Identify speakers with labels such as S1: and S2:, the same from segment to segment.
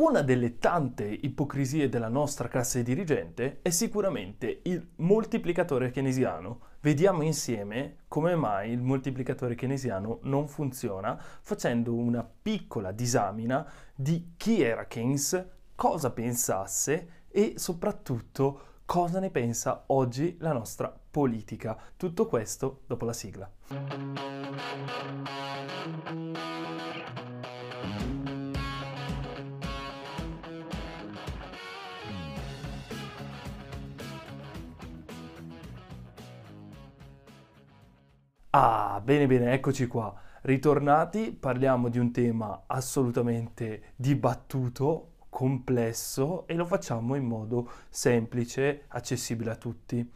S1: Una delle tante ipocrisie della nostra classe dirigente è sicuramente il moltiplicatore keynesiano. Vediamo insieme come mai il moltiplicatore keynesiano non funziona facendo una piccola disamina di chi era Keynes, cosa pensasse e soprattutto cosa ne pensa oggi la nostra politica. Tutto questo dopo la sigla. Ah, bene bene, eccoci qua. Ritornati, parliamo di un tema assolutamente dibattuto, complesso e lo facciamo in modo semplice, accessibile a tutti.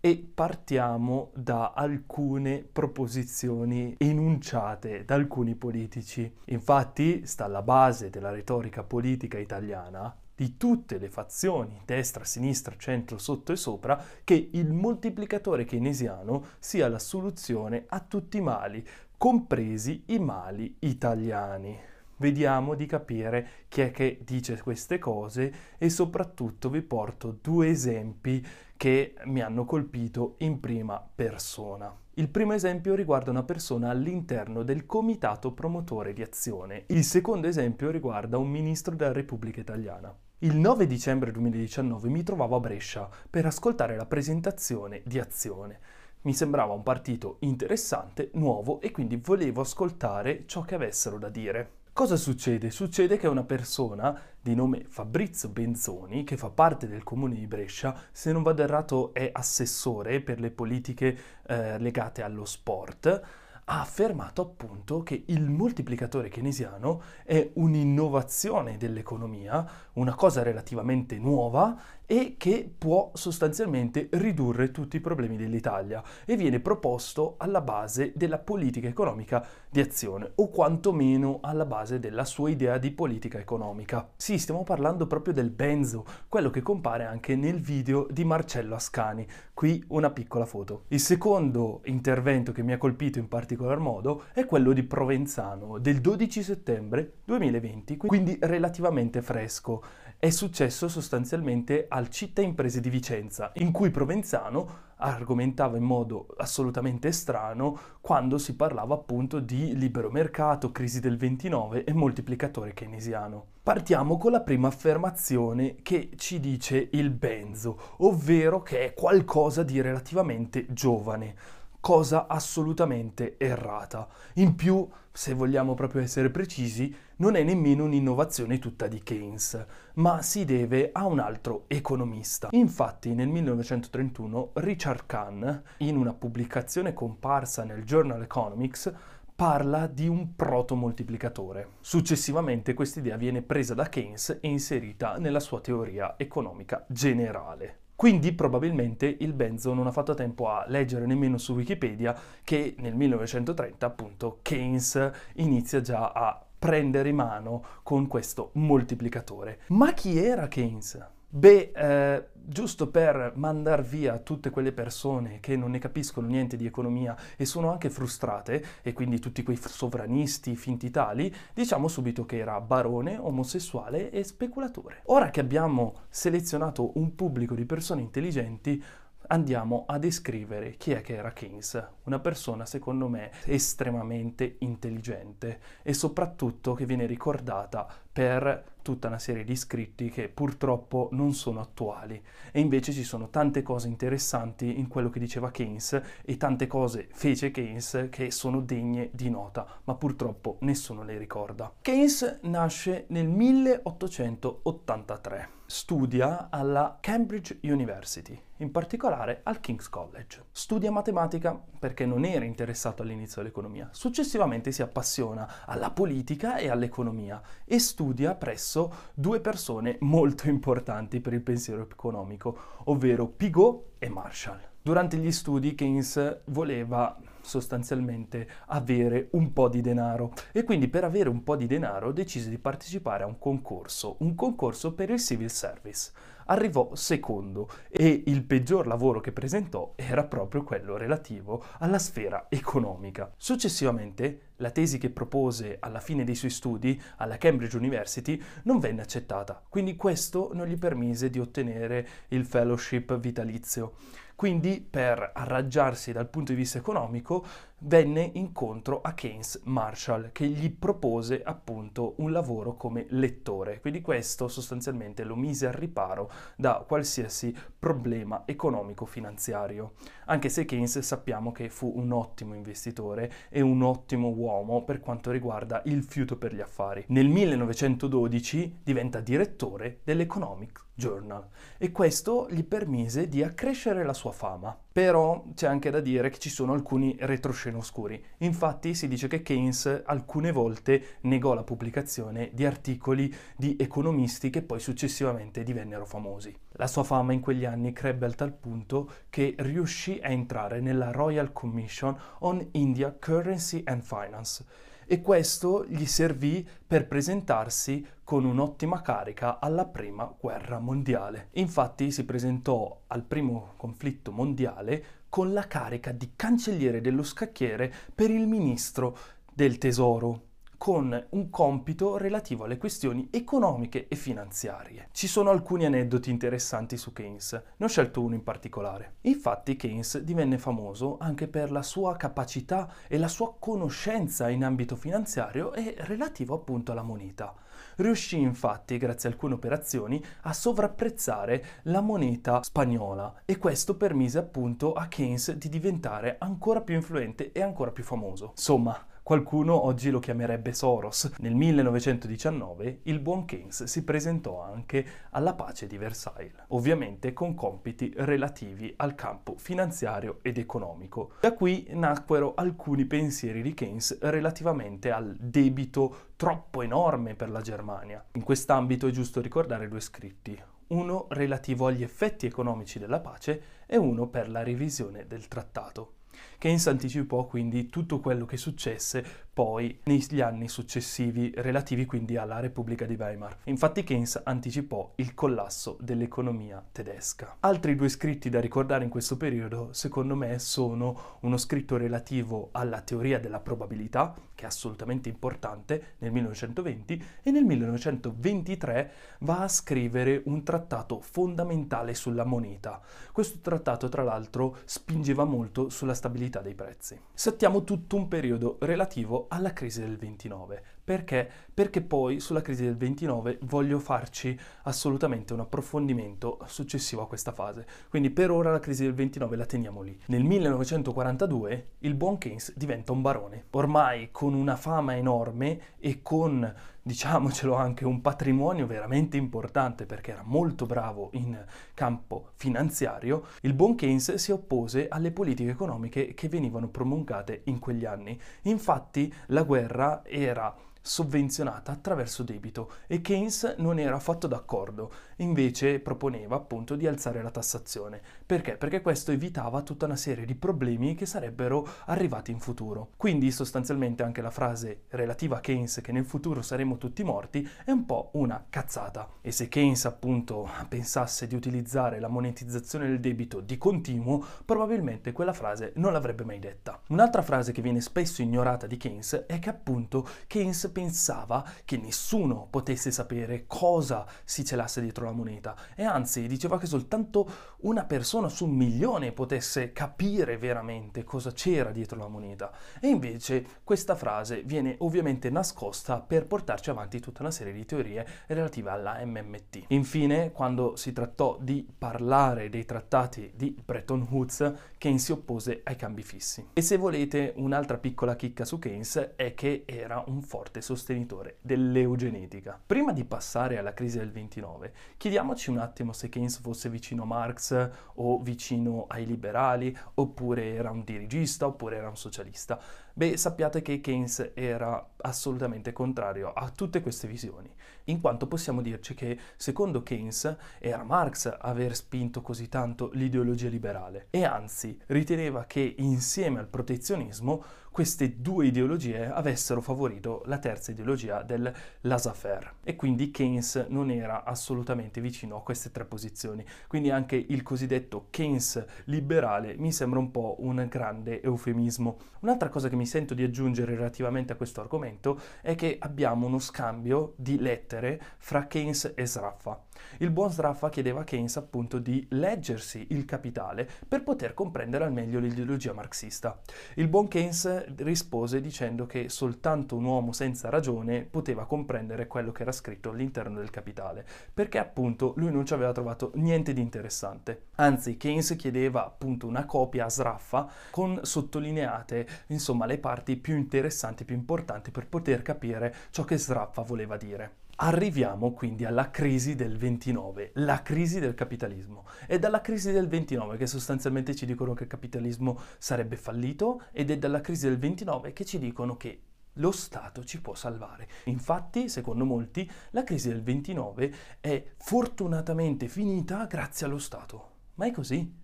S1: E partiamo da alcune proposizioni enunciate da alcuni politici. Infatti sta alla base della retorica politica italiana di tutte le fazioni, destra, sinistra, centro, sotto e sopra, che il moltiplicatore keynesiano sia la soluzione a tutti i mali, compresi i mali italiani. Vediamo di capire chi è che dice queste cose e soprattutto vi porto due esempi che mi hanno colpito in prima persona. Il primo esempio riguarda una persona all'interno del comitato promotore di azione. Il secondo esempio riguarda un ministro della Repubblica Italiana. Il 9 dicembre 2019 mi trovavo a Brescia per ascoltare la presentazione di Azione. Mi sembrava un partito interessante, nuovo e quindi volevo ascoltare ciò che avessero da dire. Cosa succede? Succede che una persona di nome Fabrizio Benzoni, che fa parte del comune di Brescia, se non vado errato è assessore per le politiche eh, legate allo sport, ha affermato appunto che il moltiplicatore keynesiano è un'innovazione dell'economia, una cosa relativamente nuova e che può sostanzialmente ridurre tutti i problemi dell'Italia e viene proposto alla base della politica economica di azione o quantomeno alla base della sua idea di politica economica. Sì, stiamo parlando proprio del benzo, quello che compare anche nel video di Marcello Ascani. Qui una piccola foto. Il secondo intervento che mi ha colpito in particolar modo è quello di Provenzano del 12 settembre 2020, quindi relativamente fresco è successo sostanzialmente al Città Imprese di Vicenza, in cui Provenzano argomentava in modo assolutamente strano quando si parlava appunto di libero mercato, crisi del 29 e moltiplicatore keynesiano. Partiamo con la prima affermazione che ci dice il benzo, ovvero che è qualcosa di relativamente giovane cosa assolutamente errata. In più, se vogliamo proprio essere precisi, non è nemmeno un'innovazione tutta di Keynes, ma si deve a un altro economista. Infatti, nel 1931 Richard Kahn, in una pubblicazione comparsa nel Journal Economics, parla di un protomoltiplicatore. Successivamente quest'idea viene presa da Keynes e inserita nella sua teoria economica generale. Quindi probabilmente il Benzo non ha fatto tempo a leggere nemmeno su Wikipedia che nel 1930 appunto Keynes inizia già a prendere mano con questo moltiplicatore. Ma chi era Keynes? Beh, eh, giusto per mandar via tutte quelle persone che non ne capiscono niente di economia e sono anche frustrate, e quindi tutti quei sovranisti finti tali, diciamo subito che era barone, omosessuale e speculatore. Ora che abbiamo selezionato un pubblico di persone intelligenti, andiamo a descrivere chi è che era Keynes, una persona secondo me estremamente intelligente e soprattutto che viene ricordata per tutta una serie di scritti che purtroppo non sono attuali e invece ci sono tante cose interessanti in quello che diceva Keynes e tante cose fece Keynes che sono degne di nota, ma purtroppo nessuno le ricorda. Keynes nasce nel 1883 studia alla Cambridge University, in particolare al King's College. Studia matematica perché non era interessato all'inizio all'economia. Successivamente si appassiona alla politica e all'economia e studia presso due persone molto importanti per il pensiero economico, ovvero Pigot e Marshall. Durante gli studi Keynes voleva sostanzialmente avere un po' di denaro e quindi per avere un po' di denaro decise di partecipare a un concorso, un concorso per il civil service arrivò secondo e il peggior lavoro che presentò era proprio quello relativo alla sfera economica. Successivamente la tesi che propose alla fine dei suoi studi alla Cambridge University non venne accettata, quindi questo non gli permise di ottenere il fellowship vitalizio. Quindi, per arrangiarsi dal punto di vista economico, venne incontro a Keynes Marshall, che gli propose appunto un lavoro come lettore. Quindi questo sostanzialmente lo mise al riparo da qualsiasi problema economico-finanziario. Anche se Keynes sappiamo che fu un ottimo investitore e un ottimo uomo per quanto riguarda il fiuto per gli affari. Nel 1912 diventa direttore dell'Economic Journal e questo gli permise di accrescere la sua fama. Però c'è anche da dire che ci sono alcuni retroscena oscuri. Infatti si dice che Keynes alcune volte negò la pubblicazione di articoli di economisti che poi successivamente divennero famosi. La sua fama in quegli anni crebbe al tal punto che riuscì a entrare nella Royal Commission on India Currency and Finance e questo gli servì per presentarsi con un'ottima carica alla prima guerra mondiale. Infatti si presentò al primo conflitto mondiale con la carica di cancelliere dello scacchiere per il ministro del tesoro con un compito relativo alle questioni economiche e finanziarie. Ci sono alcuni aneddoti interessanti su Keynes, ne ho scelto uno in particolare. Infatti Keynes divenne famoso anche per la sua capacità e la sua conoscenza in ambito finanziario e relativo appunto alla moneta. Riuscì infatti, grazie a alcune operazioni, a sovrapprezzare la moneta spagnola e questo permise appunto a Keynes di diventare ancora più influente e ancora più famoso. Insomma, Qualcuno oggi lo chiamerebbe Soros. Nel 1919 il buon Keynes si presentò anche alla pace di Versailles, ovviamente con compiti relativi al campo finanziario ed economico. Da qui nacquero alcuni pensieri di Keynes relativamente al debito troppo enorme per la Germania. In quest'ambito è giusto ricordare due scritti, uno relativo agli effetti economici della pace e uno per la revisione del trattato. Keynes anticipò quindi tutto quello che successe poi negli anni successivi relativi quindi alla Repubblica di Weimar. Infatti Keynes anticipò il collasso dell'economia tedesca. Altri due scritti da ricordare in questo periodo secondo me sono uno scritto relativo alla teoria della probabilità, che è assolutamente importante, nel 1920 e nel 1923 va a scrivere un trattato fondamentale sulla moneta. Questo trattato tra l'altro spingeva molto sulla stabilità dei prezzi. Settiamo tutto un periodo relativo alla crisi del 29. Perché? Perché poi sulla crisi del 29 voglio farci assolutamente un approfondimento successivo a questa fase. Quindi per ora la crisi del 29 la teniamo lì. Nel 1942 il buon Keynes diventa un barone, ormai con una fama enorme e con diciamocelo anche un patrimonio veramente importante perché era molto bravo in campo finanziario, il buon Keynes si oppose alle politiche economiche che venivano promulgate in quegli anni. Infatti la guerra era sovvenzionata attraverso debito e Keynes non era affatto d'accordo, invece proponeva appunto di alzare la tassazione. Perché? Perché questo evitava tutta una serie di problemi che sarebbero arrivati in futuro. Quindi sostanzialmente anche la frase relativa a Keynes che nel futuro saremo tutti morti è un po' una cazzata. E se Keynes appunto pensasse di utilizzare la monetizzazione del debito di continuo, probabilmente quella frase non l'avrebbe mai detta. Un'altra frase che viene spesso ignorata di Keynes è che appunto Keynes pensava che nessuno potesse sapere cosa si celasse dietro la moneta e anzi diceva che soltanto una persona su un milione potesse capire veramente cosa c'era dietro la moneta. E invece questa frase viene ovviamente nascosta per portarci avanti tutta una serie di teorie relative alla MMT. Infine, quando si trattò di parlare dei trattati di Bretton Woods, Keynes si oppose ai cambi fissi. E se volete un'altra piccola chicca su Keynes è che era un forte sostenitore dell'eugenetica. Prima di passare alla crisi del 29, chiediamoci un attimo se Keynes fosse vicino a Marx o vicino ai liberali, oppure era un dirigista, oppure era un socialista. Beh, sappiate che Keynes era assolutamente contrario a tutte queste visioni. in quanto possiamo dirci che secondo Keynes era Marx aver spinto così tanto l'ideologia liberale e anzi riteneva che insieme al protezionismo queste due ideologie avessero favorito la terza ideologia del laissez-faire e quindi Keynes non era assolutamente vicino a queste tre posizioni. Quindi anche il cosiddetto Keynes liberale mi sembra un po' un grande eufemismo. Un'altra cosa che mi sento di aggiungere relativamente a questo argomento è che abbiamo uno scambio di lettere fra Keynes e Sraffa. Il buon Sraffa chiedeva a Keynes appunto di leggersi il capitale per poter comprendere al meglio l'ideologia marxista. Il buon Keynes rispose dicendo che soltanto un uomo senza ragione poteva comprendere quello che era scritto all'interno del capitale, perché appunto lui non ci aveva trovato niente di interessante. Anzi, Keynes chiedeva appunto una copia a sraffa con sottolineate, insomma, le parti più interessanti, più importanti per poter capire ciò che Sraffa voleva dire. Arriviamo quindi alla crisi del 29, la crisi del capitalismo. È dalla crisi del 29 che sostanzialmente ci dicono che il capitalismo sarebbe fallito ed è dalla crisi del 29 che ci dicono che lo Stato ci può salvare. Infatti, secondo molti, la crisi del 29 è fortunatamente finita grazie allo Stato. Ma è così?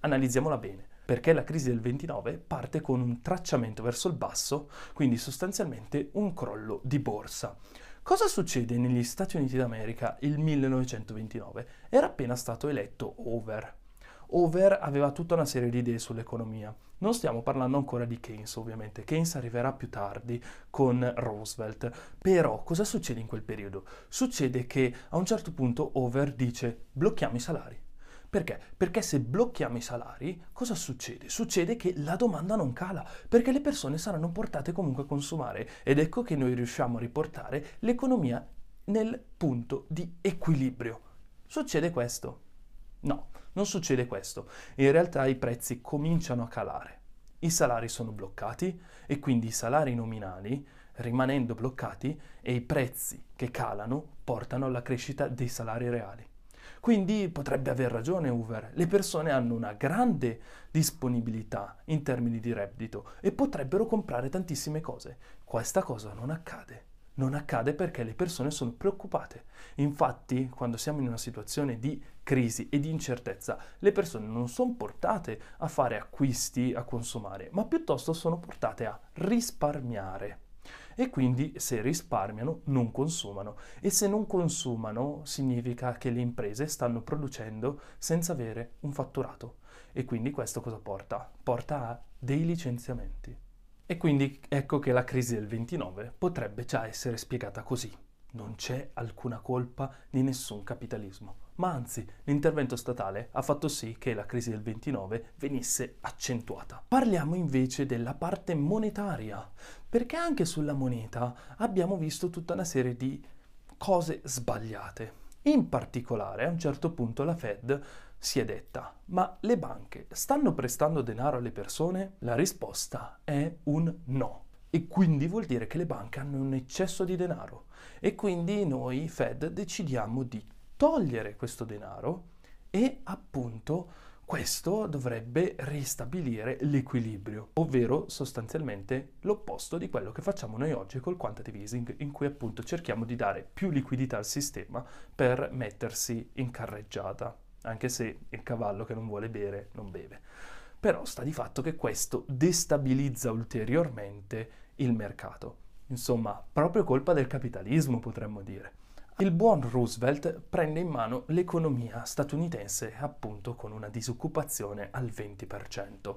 S1: Analizziamola bene perché la crisi del 29 parte con un tracciamento verso il basso, quindi sostanzialmente un crollo di borsa. Cosa succede negli Stati Uniti d'America il 1929? Era appena stato eletto Over. Over aveva tutta una serie di idee sull'economia. Non stiamo parlando ancora di Keynes, ovviamente. Keynes arriverà più tardi con Roosevelt. Però cosa succede in quel periodo? Succede che a un certo punto Over dice blocchiamo i salari. Perché? Perché se blocchiamo i salari, cosa succede? Succede che la domanda non cala, perché le persone saranno portate comunque a consumare ed ecco che noi riusciamo a riportare l'economia nel punto di equilibrio. Succede questo? No, non succede questo. In realtà i prezzi cominciano a calare. I salari sono bloccati e quindi i salari nominali rimanendo bloccati e i prezzi che calano portano alla crescita dei salari reali. Quindi potrebbe aver ragione Uber, le persone hanno una grande disponibilità in termini di reddito e potrebbero comprare tantissime cose. Questa cosa non accade. Non accade perché le persone sono preoccupate. Infatti, quando siamo in una situazione di crisi e di incertezza, le persone non sono portate a fare acquisti, a consumare, ma piuttosto sono portate a risparmiare e quindi se risparmiano non consumano e se non consumano significa che le imprese stanno producendo senza avere un fatturato e quindi questo cosa porta? Porta a dei licenziamenti. E quindi ecco che la crisi del 29 potrebbe già essere spiegata così. Non c'è alcuna colpa di nessun capitalismo ma anzi l'intervento statale ha fatto sì che la crisi del 29 venisse accentuata. Parliamo invece della parte monetaria, perché anche sulla moneta abbiamo visto tutta una serie di cose sbagliate. In particolare, a un certo punto la Fed si è detta, ma le banche stanno prestando denaro alle persone? La risposta è un no. E quindi vuol dire che le banche hanno un eccesso di denaro. E quindi noi, Fed, decidiamo di togliere questo denaro e appunto questo dovrebbe ristabilire l'equilibrio, ovvero sostanzialmente l'opposto di quello che facciamo noi oggi col quantitative easing, in cui appunto cerchiamo di dare più liquidità al sistema per mettersi in carreggiata, anche se il cavallo che non vuole bere non beve. Però sta di fatto che questo destabilizza ulteriormente il mercato. Insomma, proprio colpa del capitalismo potremmo dire. Il buon Roosevelt prende in mano l'economia statunitense appunto con una disoccupazione al 20%.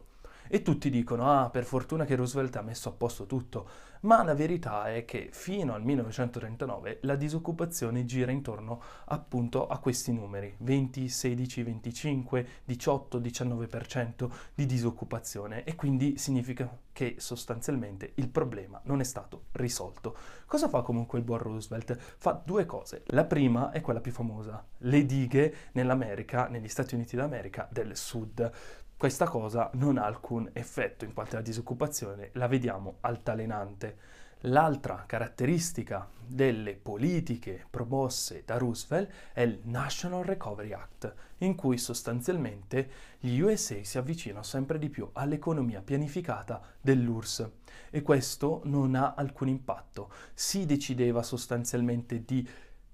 S1: E tutti dicono, ah, per fortuna che Roosevelt ha messo a posto tutto, ma la verità è che fino al 1939 la disoccupazione gira intorno appunto a questi numeri, 20, 16, 25, 18, 19% di disoccupazione e quindi significa che sostanzialmente il problema non è stato risolto. Cosa fa comunque il buon Roosevelt? Fa due cose. La prima è quella più famosa, le dighe nell'America, negli Stati Uniti d'America del Sud questa cosa non ha alcun effetto in quanto la disoccupazione la vediamo altalenante. L'altra caratteristica delle politiche promosse da Roosevelt è il National Recovery Act, in cui sostanzialmente gli USA si avvicinano sempre di più all'economia pianificata dell'URSS e questo non ha alcun impatto. Si decideva sostanzialmente di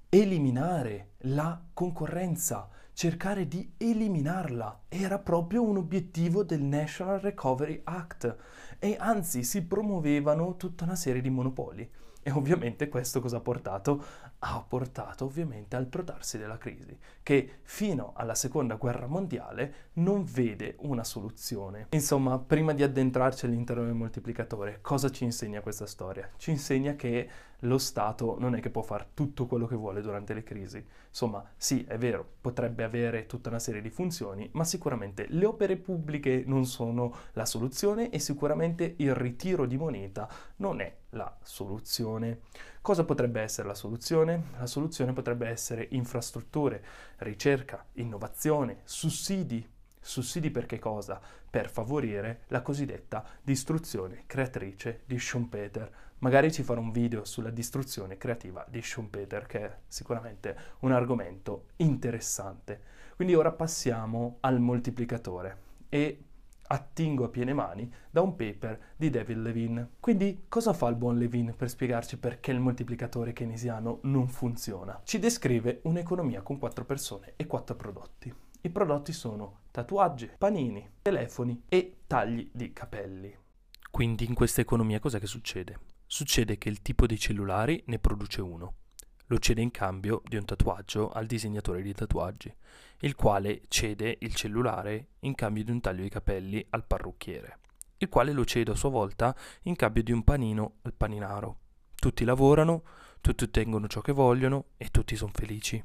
S1: eliminare la concorrenza, cercare di eliminarla. Era proprio un obiettivo del National Recovery Act e anzi si promuovevano tutta una serie di monopoli. E ovviamente questo cosa ha portato? Ha portato ovviamente al protarsi della crisi, che fino alla seconda guerra mondiale non vede una soluzione. Insomma, prima di addentrarci all'interno del moltiplicatore, cosa ci insegna questa storia? Ci insegna che lo Stato non è che può fare tutto quello che vuole durante le crisi. Insomma, sì, è vero, potrebbe avere tutta una serie di funzioni, ma sicuramente le opere pubbliche non sono la soluzione e sicuramente il ritiro di moneta non è la soluzione. Cosa potrebbe essere la soluzione? La soluzione potrebbe essere infrastrutture, ricerca, innovazione, sussidi. Sussidi per che cosa? Per favorire la cosiddetta distruzione creatrice di Schumpeter Magari ci farò un video sulla distruzione creativa di Schumpeter, che è sicuramente un argomento interessante. Quindi ora passiamo al moltiplicatore e attingo a piene mani da un paper di David Levine. Quindi cosa fa il buon Levine per spiegarci perché il moltiplicatore keynesiano non funziona? Ci descrive un'economia con quattro persone e quattro prodotti. I prodotti sono tatuaggi, panini, telefoni e tagli di capelli. Quindi in questa economia cos'è che succede? Succede che il tipo di cellulari ne produce uno. Lo cede in cambio di un tatuaggio al disegnatore di tatuaggi, il quale cede il cellulare in cambio di un taglio di capelli al parrucchiere, il quale lo cede a sua volta in cambio di un panino al paninaro. Tutti lavorano, tutti ottengono ciò che vogliono e tutti sono felici.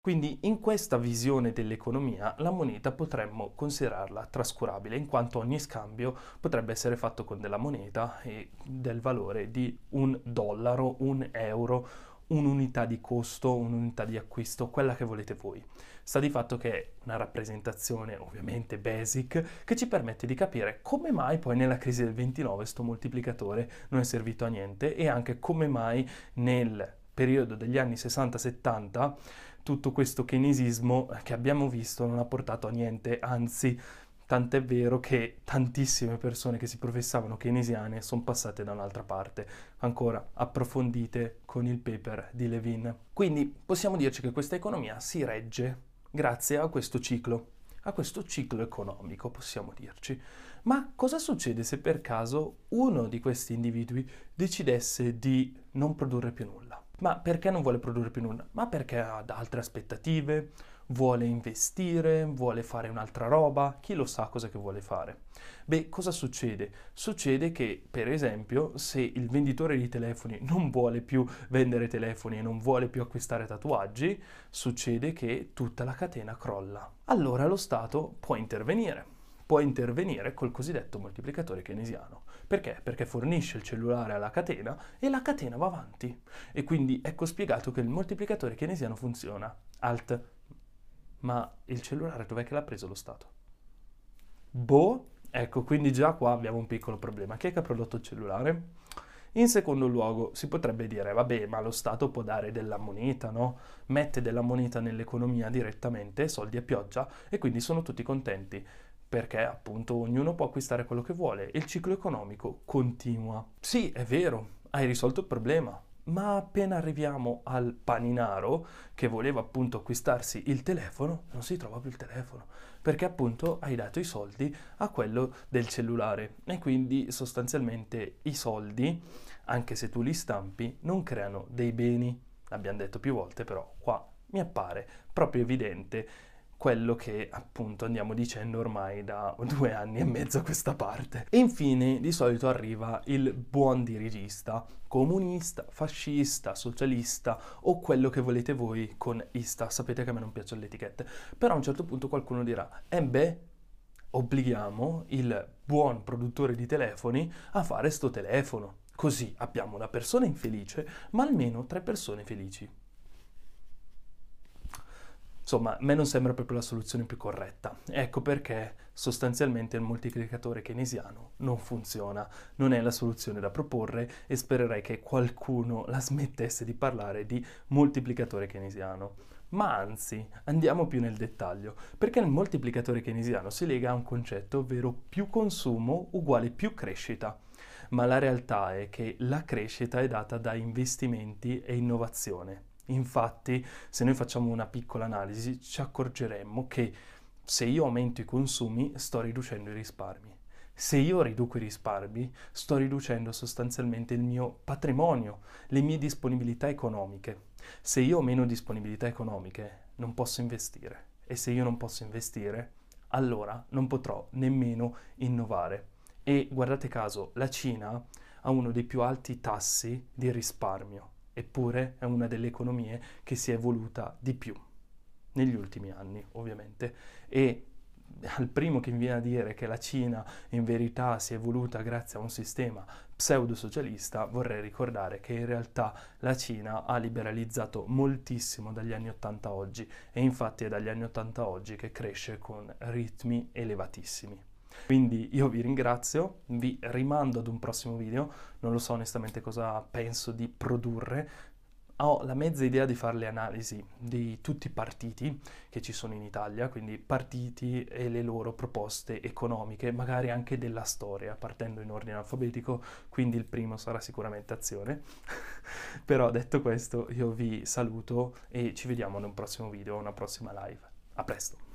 S1: Quindi in questa visione dell'economia la moneta potremmo considerarla trascurabile in quanto ogni scambio potrebbe essere fatto con della moneta e del valore di un dollaro, un euro, un'unità di costo, un'unità di acquisto, quella che volete voi. Sta di fatto che è una rappresentazione ovviamente basic che ci permette di capire come mai poi nella crisi del 29 questo moltiplicatore non è servito a niente e anche come mai nel periodo degli anni 60-70 tutto questo keynesismo che abbiamo visto non ha portato a niente, anzi tant'è vero che tantissime persone che si professavano keynesiane sono passate da un'altra parte, ancora approfondite con il paper di Levin. Quindi possiamo dirci che questa economia si regge grazie a questo ciclo, a questo ciclo economico, possiamo dirci. Ma cosa succede se per caso uno di questi individui decidesse di non produrre più nulla? Ma perché non vuole produrre più nulla? Ma perché ha altre aspettative, vuole investire, vuole fare un'altra roba, chi lo sa cosa che vuole fare. Beh, cosa succede? Succede che, per esempio, se il venditore di telefoni non vuole più vendere telefoni e non vuole più acquistare tatuaggi, succede che tutta la catena crolla. Allora lo Stato può intervenire può intervenire col cosiddetto moltiplicatore keynesiano. Perché? Perché fornisce il cellulare alla catena e la catena va avanti. E quindi ecco spiegato che il moltiplicatore keynesiano funziona. Alt. Ma il cellulare dov'è che l'ha preso lo Stato? Boh, ecco, quindi già qua abbiamo un piccolo problema. Chi è che ha prodotto il cellulare? In secondo luogo, si potrebbe dire, vabbè, ma lo Stato può dare della moneta, no? Mette della moneta nell'economia direttamente, soldi a pioggia, e quindi sono tutti contenti perché appunto ognuno può acquistare quello che vuole e il ciclo economico continua. Sì, è vero, hai risolto il problema, ma appena arriviamo al paninaro che voleva appunto acquistarsi il telefono, non si trova più il telefono, perché appunto hai dato i soldi a quello del cellulare e quindi sostanzialmente i soldi, anche se tu li stampi, non creano dei beni. L'abbiamo detto più volte, però qua mi appare proprio evidente quello che appunto andiamo dicendo ormai da due anni e mezzo a questa parte. E infine di solito arriva il buon dirigista, comunista, fascista, socialista o quello che volete voi con ista. Sapete che a me non piacciono le etichette, però a un certo punto qualcuno dirà, eh beh, obblighiamo il buon produttore di telefoni a fare sto telefono. Così abbiamo una persona infelice, ma almeno tre persone felici. Insomma, a me non sembra proprio la soluzione più corretta. Ecco perché sostanzialmente il moltiplicatore keynesiano non funziona, non è la soluzione da proporre e spererei che qualcuno la smettesse di parlare di moltiplicatore keynesiano. Ma anzi, andiamo più nel dettaglio, perché il moltiplicatore keynesiano si lega a un concetto, ovvero più consumo uguale più crescita. Ma la realtà è che la crescita è data da investimenti e innovazione Infatti, se noi facciamo una piccola analisi, ci accorgeremmo che se io aumento i consumi, sto riducendo i risparmi. Se io riduco i risparmi, sto riducendo sostanzialmente il mio patrimonio, le mie disponibilità economiche. Se io ho meno disponibilità economiche, non posso investire. E se io non posso investire, allora non potrò nemmeno innovare. E guardate caso, la Cina ha uno dei più alti tassi di risparmio eppure è una delle economie che si è evoluta di più negli ultimi anni, ovviamente. E al primo che mi viene a dire che la Cina in verità si è evoluta grazie a un sistema pseudo-socialista, vorrei ricordare che in realtà la Cina ha liberalizzato moltissimo dagli anni 80 a oggi e infatti è dagli anni 80 a oggi che cresce con ritmi elevatissimi. Quindi io vi ringrazio, vi rimando ad un prossimo video, non lo so onestamente cosa penso di produrre, ho la mezza idea di fare le analisi di tutti i partiti che ci sono in Italia, quindi partiti e le loro proposte economiche, magari anche della storia, partendo in ordine alfabetico, quindi il primo sarà sicuramente azione. Però detto questo io vi saluto e ci vediamo in un prossimo video, una prossima live. A presto!